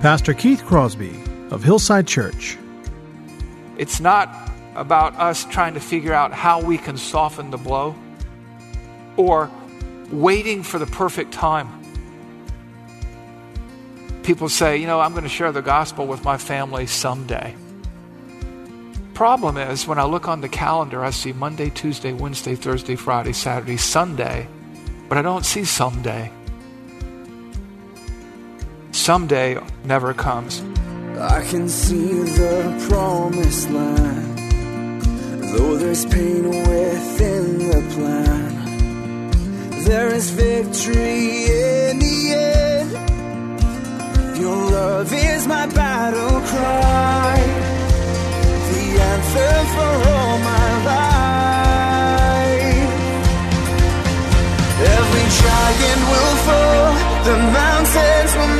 Pastor Keith Crosby of Hillside Church. It's not about us trying to figure out how we can soften the blow or waiting for the perfect time. People say, you know, I'm going to share the gospel with my family someday. Problem is, when I look on the calendar, I see Monday, Tuesday, Wednesday, Thursday, Friday, Saturday, Sunday, but I don't see someday. Someday never comes. I can see the promised land, though there's pain within the plan. There is victory in the end. Your love is my battle cry, the anthem for all my life. Every giant will fall, the mountains will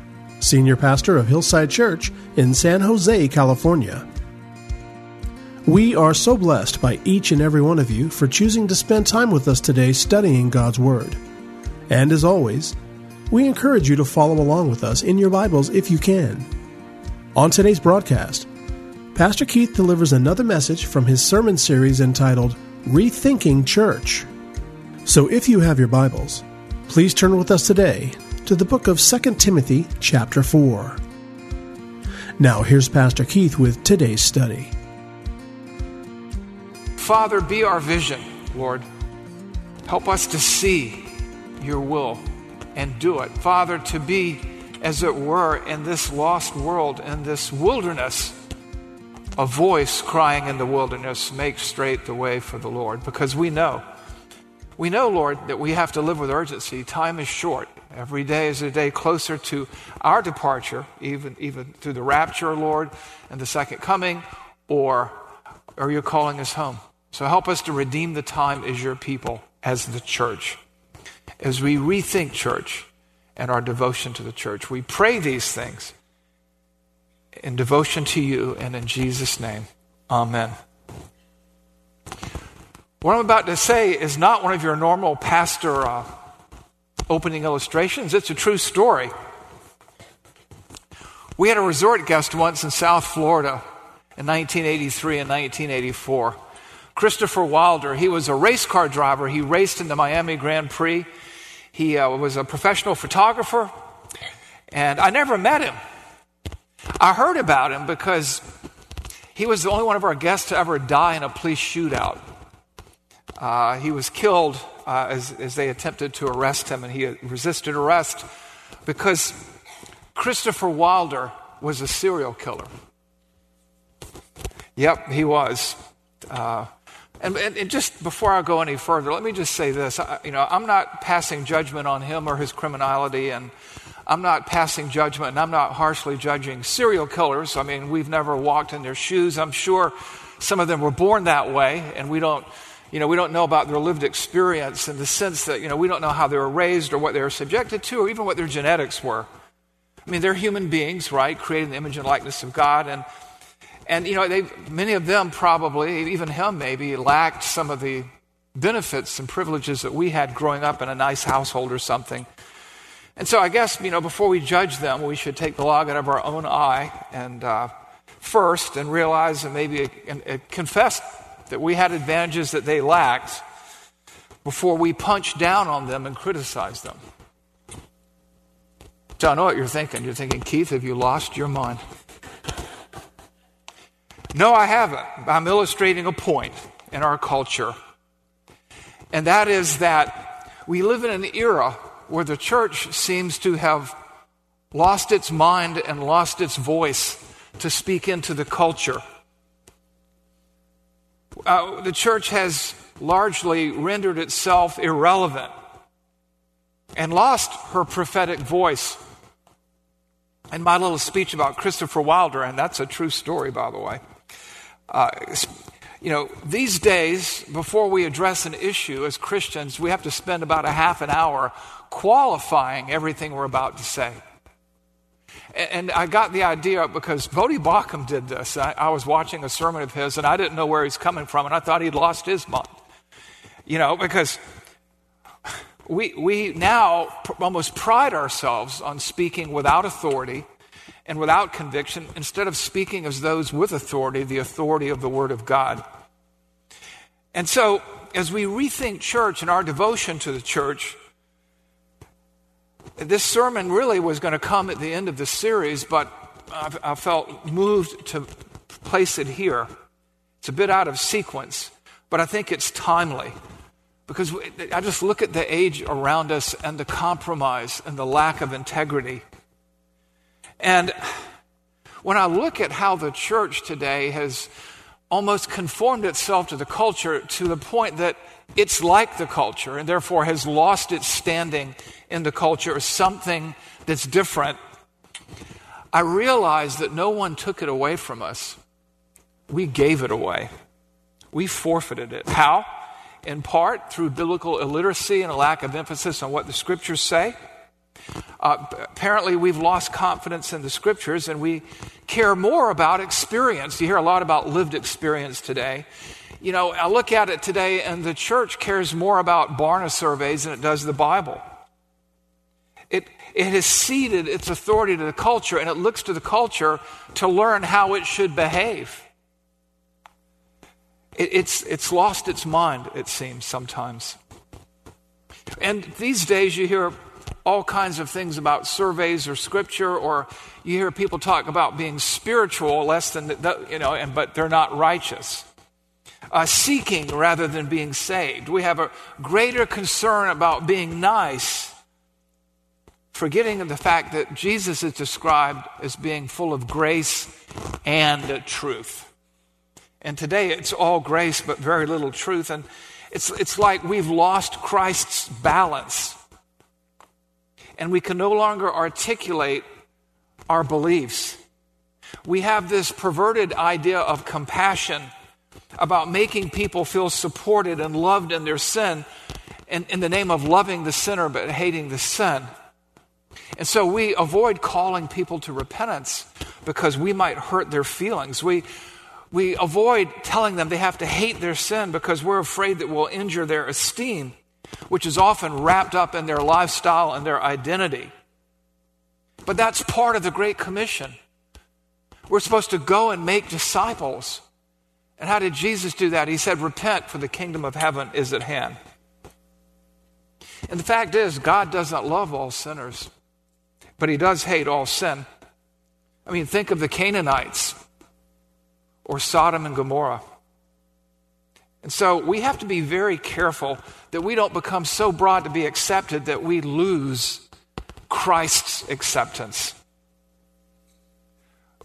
Senior Pastor of Hillside Church in San Jose, California. We are so blessed by each and every one of you for choosing to spend time with us today studying God's Word. And as always, we encourage you to follow along with us in your Bibles if you can. On today's broadcast, Pastor Keith delivers another message from his sermon series entitled Rethinking Church. So if you have your Bibles, please turn with us today to the book of 2 Timothy, chapter 4. Now, here's Pastor Keith with today's study. Father, be our vision, Lord. Help us to see your will and do it. Father, to be, as it were, in this lost world, in this wilderness, a voice crying in the wilderness, make straight the way for the Lord. Because we know, we know, Lord, that we have to live with urgency. Time is short. Every day is a day closer to our departure, even, even through the rapture, Lord, and the second coming, or are you calling us home? So help us to redeem the time as your people, as the church, as we rethink church and our devotion to the church. We pray these things in devotion to you and in Jesus' name. Amen. What I'm about to say is not one of your normal pastor uh, opening illustrations, it's a true story. We had a resort guest once in South Florida in 1983 and 1984. Christopher Wilder, he was a race car driver. He raced in the Miami Grand Prix. He uh, was a professional photographer, and I never met him. I heard about him because he was the only one of our guests to ever die in a police shootout. Uh, he was killed uh, as, as they attempted to arrest him, and he resisted arrest because Christopher Wilder was a serial killer. Yep, he was. Uh, and, and, and, just before I go any further, let me just say this. I, you know, I'm not passing judgment on him or his criminality, and I'm not passing judgment, and I'm not harshly judging serial killers. I mean, we've never walked in their shoes. I'm sure some of them were born that way, and we don't, you know, we don't know about their lived experience in the sense that, you know, we don't know how they were raised or what they were subjected to or even what their genetics were. I mean, they're human beings, right? Created in the image and likeness of God, and and, you know, they, many of them probably, even him maybe, lacked some of the benefits and privileges that we had growing up in a nice household or something. And so I guess, you know, before we judge them, we should take the log out of our own eye and uh, first and realize and maybe and, and confess that we had advantages that they lacked before we punch down on them and criticize them. So I know what you're thinking. You're thinking, Keith, have you lost your mind? No, I haven't. I'm illustrating a point in our culture. And that is that we live in an era where the church seems to have lost its mind and lost its voice to speak into the culture. Uh, the church has largely rendered itself irrelevant and lost her prophetic voice. in my little speech about Christopher Wilder, and that's a true story, by the way. Uh, you know, these days, before we address an issue as Christians, we have to spend about a half an hour qualifying everything we're about to say. And I got the idea because Voddie Baucham did this. I, I, was watching a sermon of his, and I didn't know where he's coming from, and I thought he'd lost his mind. You know, because we, we now almost pride ourselves on speaking without authority and without conviction instead of speaking as those with authority, the authority of the Word of God. And so, as we rethink church and our devotion to the church, this sermon really was going to come at the end of the series, but I, felt moved to place it here. It's a bit out of sequence, but I think it's timely because I just look at the age around us and the compromise and the lack of integrity. And when I look at how the church today has almost conformed itself to the culture to the point that it's like the culture and therefore has lost its standing in the culture as something that's different, I realize that no one took it away from us. We gave it away. We forfeited it. How? In part through biblical illiteracy and a lack of emphasis on what the scriptures say. Uh, apparently, we've lost confidence in the scriptures and we care more about experience. You hear a lot about lived experience today. You know, I look at it today and the church cares more about Barna surveys than it does the Bible. It, it has ceded its authority to the culture and it looks to the culture to learn how it should behave. It, it's, it's lost its mind, it seems, sometimes. And these days you hear all kinds of things about surveys or scripture, or you hear people talk about being spiritual less than, you know, and, but they're not righteous. Uh, seeking rather than being saved. We have a greater concern about being nice, forgetting the fact that Jesus is described as being full of grace and truth. And today it's all grace but very little truth. And it's, it's like we've lost Christ's balance and we can no longer articulate our beliefs. We have this perverted idea of compassion about making people feel supported and loved in their sin in, in the name of loving the sinner but hating the sin. And so we avoid calling people to repentance because we might hurt their feelings. We, we avoid telling them they have to hate their sin because we're afraid that we'll injure their esteem which is often wrapped up in their lifestyle and their identity. But that's part of the Great Commission. We're supposed to go and make disciples. And how did Jesus do that? He said, Repent, for the kingdom of heaven is at hand. And the fact is, God doesn't love all sinners, but He does hate all sin. I mean, think of the Canaanites or Sodom and Gomorrah. And so we have to be very careful that we don't become so broad to be accepted that we lose Christ's acceptance.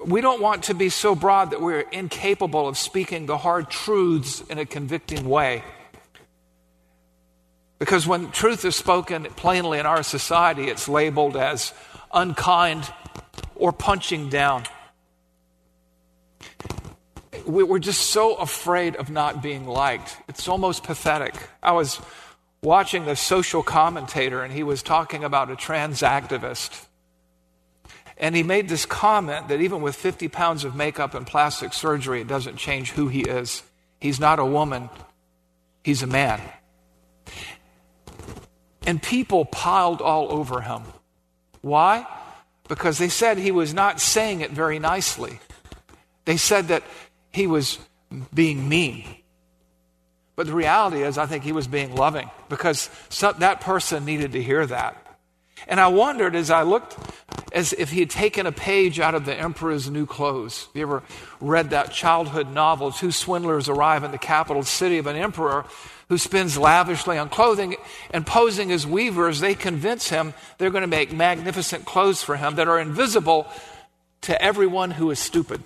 We don't want to be so broad that we're incapable of speaking the hard truths in a convicting way. Because when truth is spoken plainly in our society, it's labeled as unkind or punching down we're just so afraid of not being liked. It's almost pathetic. I was watching a social commentator, and he was talking about a trans activist. And he made this comment that even with 50 pounds of makeup and plastic surgery, it doesn't change who he is. He's not a woman, he's a man. And people piled all over him. Why? Because they said he was not saying it very nicely. They said that he was being mean. But the reality is, I think he was being loving because that person needed to hear that. And I wondered as I looked as if he had taken a page out of The Emperor's New Clothes. You ever read that childhood novel? Two swindlers arrive in the capital city of an emperor who spends lavishly on clothing and posing as weavers. They convince him they're going to make magnificent clothes for him that are invisible to everyone who is stupid.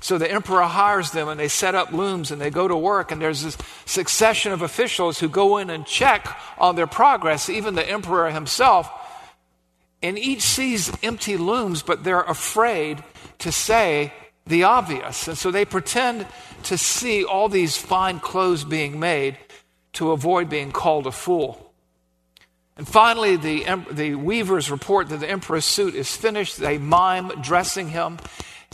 So the emperor hires them and they set up looms and they go to work, and there's this succession of officials who go in and check on their progress, even the emperor himself. And each sees empty looms, but they're afraid to say the obvious. And so they pretend to see all these fine clothes being made to avoid being called a fool. And finally, the, the weavers report that the emperor's suit is finished. They mime dressing him,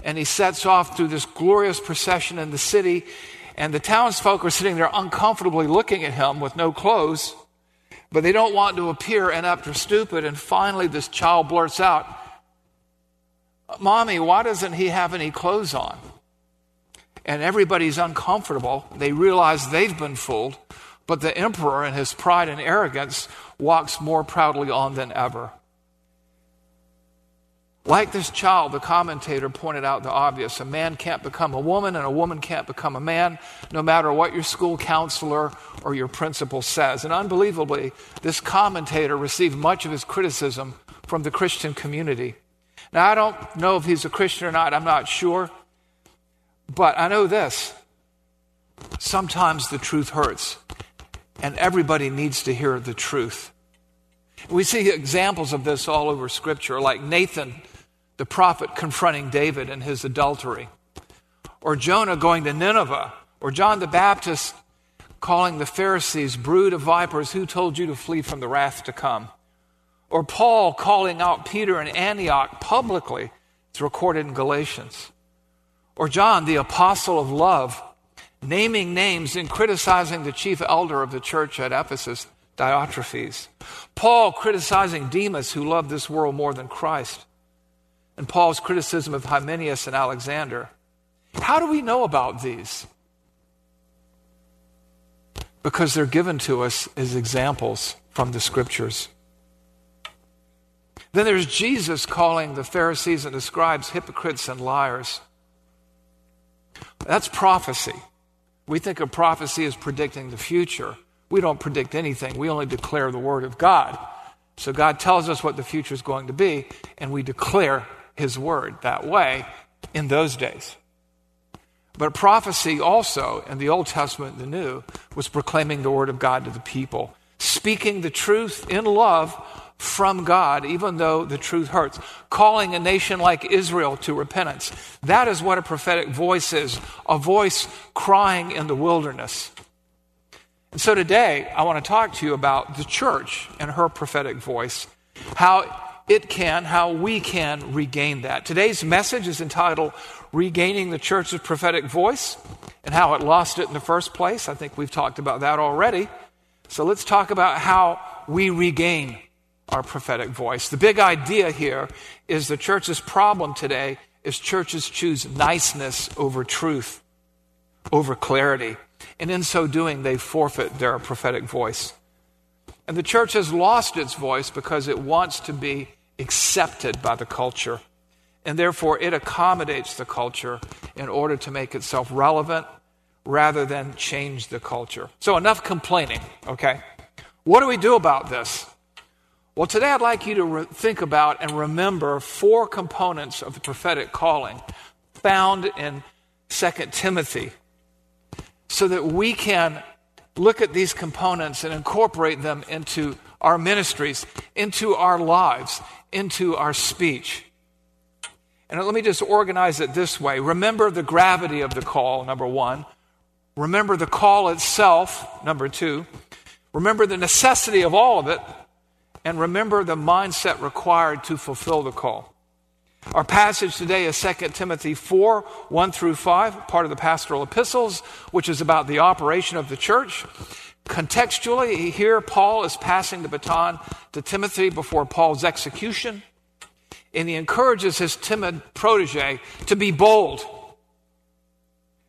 and he sets off through this glorious procession in the city. And the townsfolk are sitting there uncomfortably looking at him with no clothes, but they don't want to appear inept or stupid. And finally, this child blurts out, Mommy, why doesn't he have any clothes on? And everybody's uncomfortable. They realize they've been fooled, but the emperor, in his pride and arrogance, walks more proudly on than ever. Like this child, the commentator pointed out the obvious. A man can't become a woman, and a woman can't become a man, no matter what your school counselor or your principal says. And unbelievably, this commentator received much of his criticism from the Christian community. Now, I don't know if he's a Christian or not, I'm not sure. But I know this sometimes the truth hurts, and everybody needs to hear the truth. We see examples of this all over Scripture, like Nathan, the prophet, confronting David and his adultery, or Jonah going to Nineveh, or John the Baptist calling the Pharisees brood of vipers who told you to flee from the wrath to come. Or Paul calling out Peter in Antioch publicly. It's recorded in Galatians. Or John, the apostle of love, naming names and criticizing the chief elder of the church at Ephesus, Diotrephes. Paul criticizing Demas, who loved this world more than Christ. And Paul's criticism of Hymenaeus and Alexander. How do we know about these? Because they're given to us as examples from the scriptures. Then there's Jesus calling the Pharisees and the scribes hypocrites and liars. That's prophecy. We think of prophecy as predicting the future. We don't predict anything, we only declare the Word of God. So God tells us what the future is going to be, and we declare His Word that way in those days. But prophecy also in the Old Testament and the New was proclaiming the Word of God to the people, speaking the truth in love from God, even though the truth hurts. Calling a nation like Israel to repentance. That is what a prophetic voice is a voice crying in the wilderness. And so today, I want to talk to you about the church and her prophetic voice, how it can, how we can regain that. Today's message is entitled Regaining the Church's Prophetic Voice and how it lost it in the first place. I think we've talked about that already. So let's talk about how we regain our prophetic voice. The big idea here is the church's problem today is churches choose niceness over truth, over clarity. And in so doing, they forfeit their prophetic voice. And the church has lost its voice because it wants to be accepted by the culture. And therefore, it accommodates the culture in order to make itself relevant rather than change the culture. So, enough complaining, okay? What do we do about this? Well, today I'd like you to re- think about and remember four components of the prophetic calling found in 2 Timothy so that we can look at these components and incorporate them into our ministries, into our lives, into our speech. And let me just organize it this way remember the gravity of the call, number one. Remember the call itself, number two. Remember the necessity of all of it, and remember the mindset required to fulfill the call. Our passage today is 2 Timothy 4 1 through 5, part of the pastoral epistles, which is about the operation of the church. Contextually, here Paul is passing the baton to Timothy before Paul's execution, and he encourages his timid protege to be bold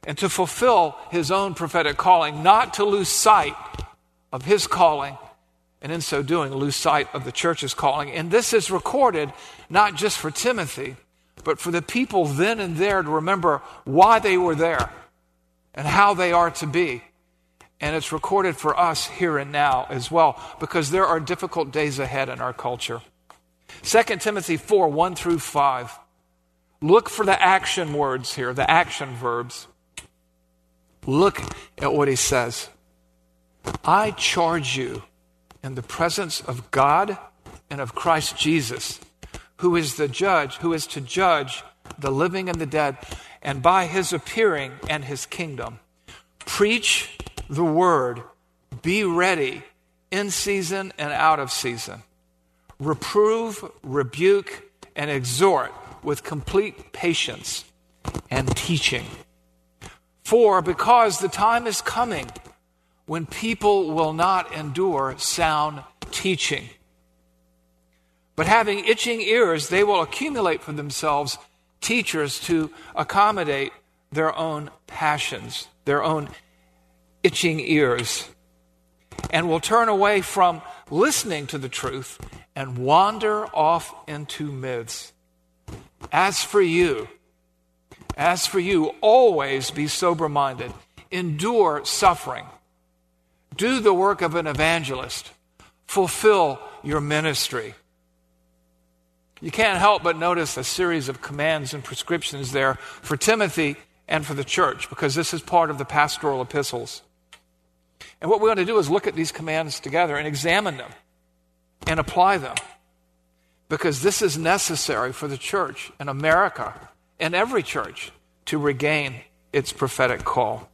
and to fulfill his own prophetic calling, not to lose sight of his calling and in so doing lose sight of the church's calling. And this is recorded not just for Timothy, but for the people then and there to remember why they were there and how they are to be. And it's recorded for us here and now as well, because there are difficult days ahead in our culture. 2 Timothy 4 1 through 5. Look for the action words here, the action verbs. Look at what he says. I charge you in the presence of God and of Christ Jesus. who is the judge, who is to judge the living and the dead, and by his appearing and his kingdom. Preach the word, be ready in season and out of season. Reprove, rebuke, and exhort with complete patience and teaching. For because the time is coming when people will not endure sound teaching. But having itching ears, they will accumulate for themselves teachers to accommodate their own passions, their own itching ears, and will turn away from listening to the truth and wander off into myths. As for you, as for you, always be sober minded, endure suffering, do the work of an evangelist, fulfill your ministry. You can't help but notice a series of commands and prescriptions there for Timothy and for the church, because this is part of the pastoral epistles. And what we want to do is look at these commands together and examine them and apply them, because this is necessary for the church in America and every church to regain its prophetic call.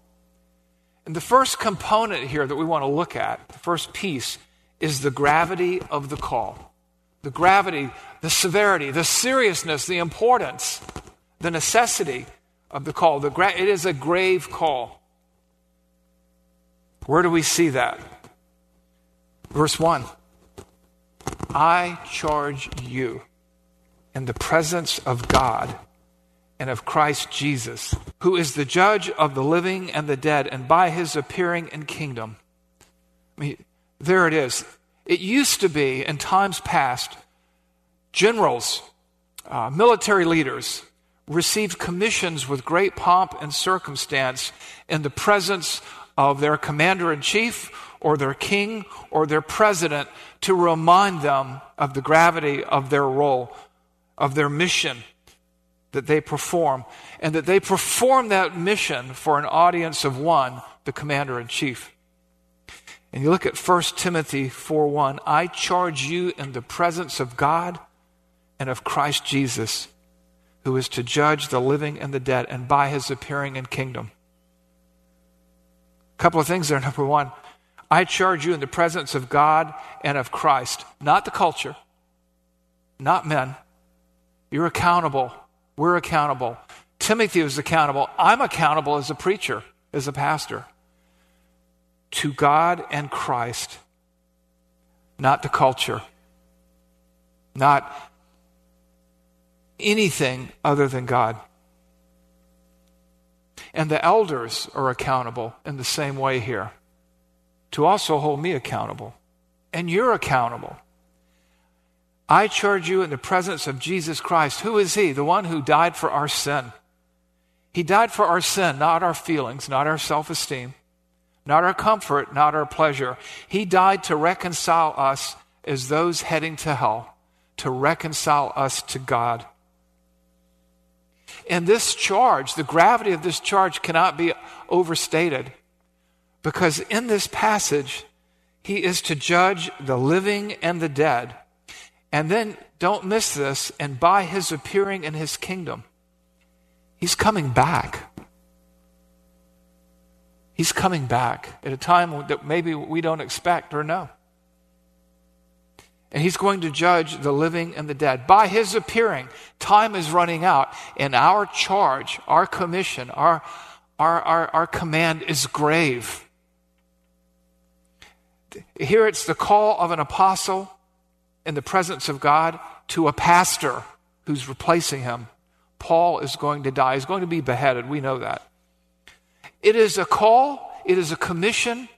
And the first component here that we want to look at, the first piece, is the gravity of the call. The gravity, the severity, the seriousness, the importance, the necessity of the call. The gra- it is a grave call. Where do we see that? Verse 1 I charge you in the presence of God and of Christ Jesus, who is the judge of the living and the dead, and by his appearing in kingdom. I mean, there it is. It used to be, in times past, generals, uh, military leaders received commissions with great pomp and circumstance in the presence of their commander in chief or their king or their president to remind them of the gravity of their role, of their mission that they perform, and that they perform that mission for an audience of one, the commander in chief. And you look at 1 Timothy 4 1, I charge you in the presence of God and of Christ Jesus, who is to judge the living and the dead, and by his appearing in kingdom. Couple of things there. Number one, I charge you in the presence of God and of Christ, not the culture, not men. You're accountable we're accountable. Timothy was accountable. I'm accountable as a preacher, as a pastor, to God and Christ, not to culture, not anything other than God. And the elders are accountable in the same way here to also hold me accountable. And you're accountable. I charge you in the presence of Jesus Christ. Who is He? The one who died for our sin. He died for our sin, not our feelings, not our self esteem, not our comfort, not our pleasure. He died to reconcile us as those heading to hell, to reconcile us to God. And this charge, the gravity of this charge cannot be overstated because in this passage, he is to judge the living and the dead and then don't miss this, and by his appearing in his kingdom, he's coming back. He's coming back at a time that maybe we don't expect or know. And he's going to judge the living and the dead. By his appearing, time is running out, and our charge, our commission, our, our, our, our command is grave. Here it's the call of an apostle in the presence of God to a pastor who's replacing him. Paul is going to die. He's going to be beheaded. We know that. It is a call, it is a commission,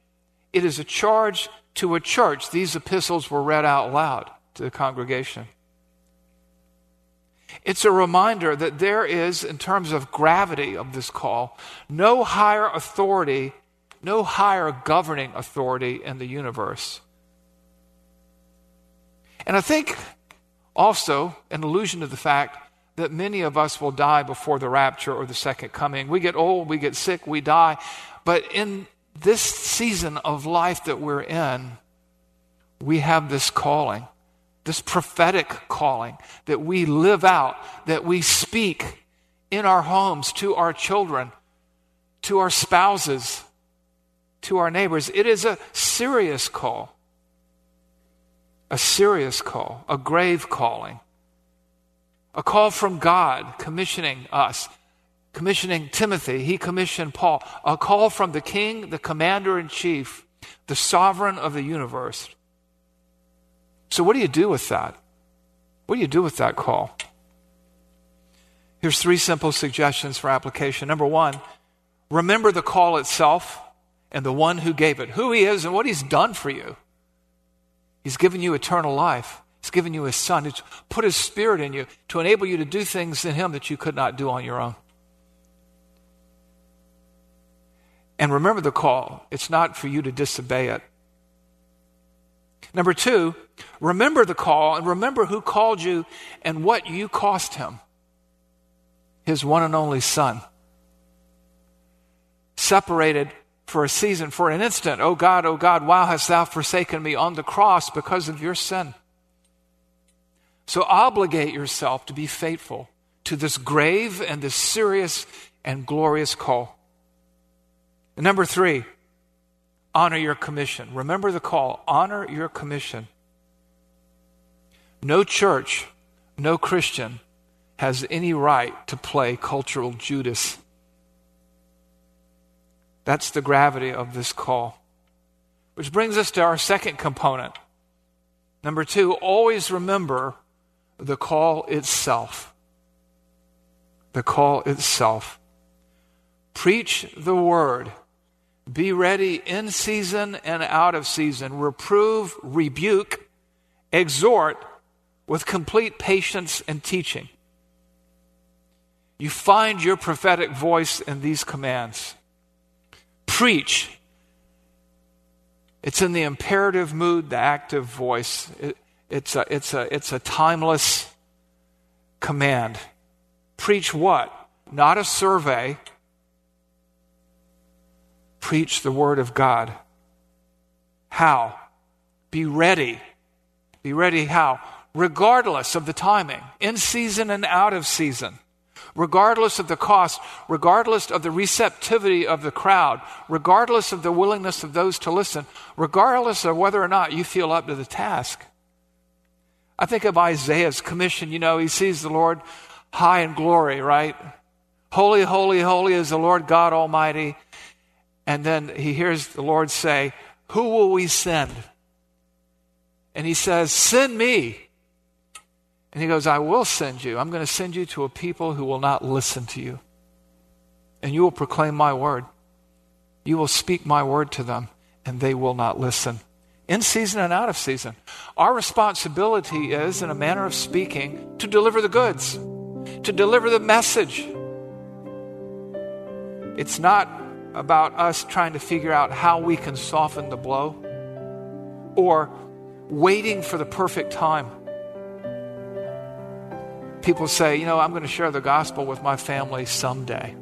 it is a charge to a church. These epistles were read out loud to the congregation. It's a reminder that there is, in terms of gravity of this call, no higher authority, no higher governing authority in the universe and I think also an allusion to the fact that many of us will die before the rapture or the second coming. We get old, we get sick, we die. But in this season of life that we're in, we have this calling this prophetic calling that we live out, that we speak in our homes to our children, to our spouses, to our neighbors. It is a serious call, a serious call, a grave calling, a call from God commissioning us commissioning Timothy, he commissioned Paul. A call from the king, the commander in chief, the sovereign of the universe. So, what do you do with that? What do you do with that call? Here's three simple suggestions for application. Number one, remember the call itself and the one who gave it, who he is and what he's done for you. He's given you eternal life. He's given you his son. He's put his spirit in you to enable you to do things in him that you could not do on your own. And remember the call. It's not for you to disobey it. Number two, remember the call and remember who called you and what you cost him his one and only son. Separated for a season, for an instant. Oh God, oh God, why hast thou forsaken me on the cross because of your sin? So obligate yourself to be faithful to this grave and this serious and glorious call. And number three, honor your commission. Remember the call honor your commission. No church, no Christian has any right to play cultural Judas. That's the gravity of this call. Which brings us to our second component. Number two, always remember the call itself. The call itself. Preach the word be ready in season and out of season. Reprove, rebuke, exhort with complete patience and teaching. You find your prophetic voice in these commands. Preach. It's in the imperative mood, the active voice. It, it's, a, it's, a, it's a timeless command. Preach what? Not a survey, preach the Word of God. How? Be ready. Be ready how? Regardless of the timing, in season and out of season, regardless of the cost, regardless of the receptivity of the crowd, regardless of the willingness of those to listen, regardless of whether or not you feel up to the task. I think of Isaiah's commission. You know, he sees the Lord high in glory, right? Holy, holy, holy is the Lord God Almighty. And then he hears the Lord say, Who will we send? And he says, Send me. And he goes, I will send you. I'm going to send you to a people who will not listen to you. And you will proclaim my word. You will speak my word to them, and they will not listen. In season and out of season. Our responsibility is, in a manner of speaking, to deliver the goods, to deliver the message. It's not about us trying to figure out how we can soften the blow or waiting for the perfect time. People say, you know, I'm going to share the gospel with my family someday.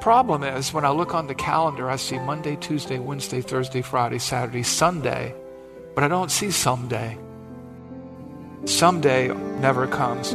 Problem is, when I look on the calendar, I see Monday, Tuesday, Wednesday, Thursday, Friday, Saturday, Sunday, but I don't see someday. Someday never comes.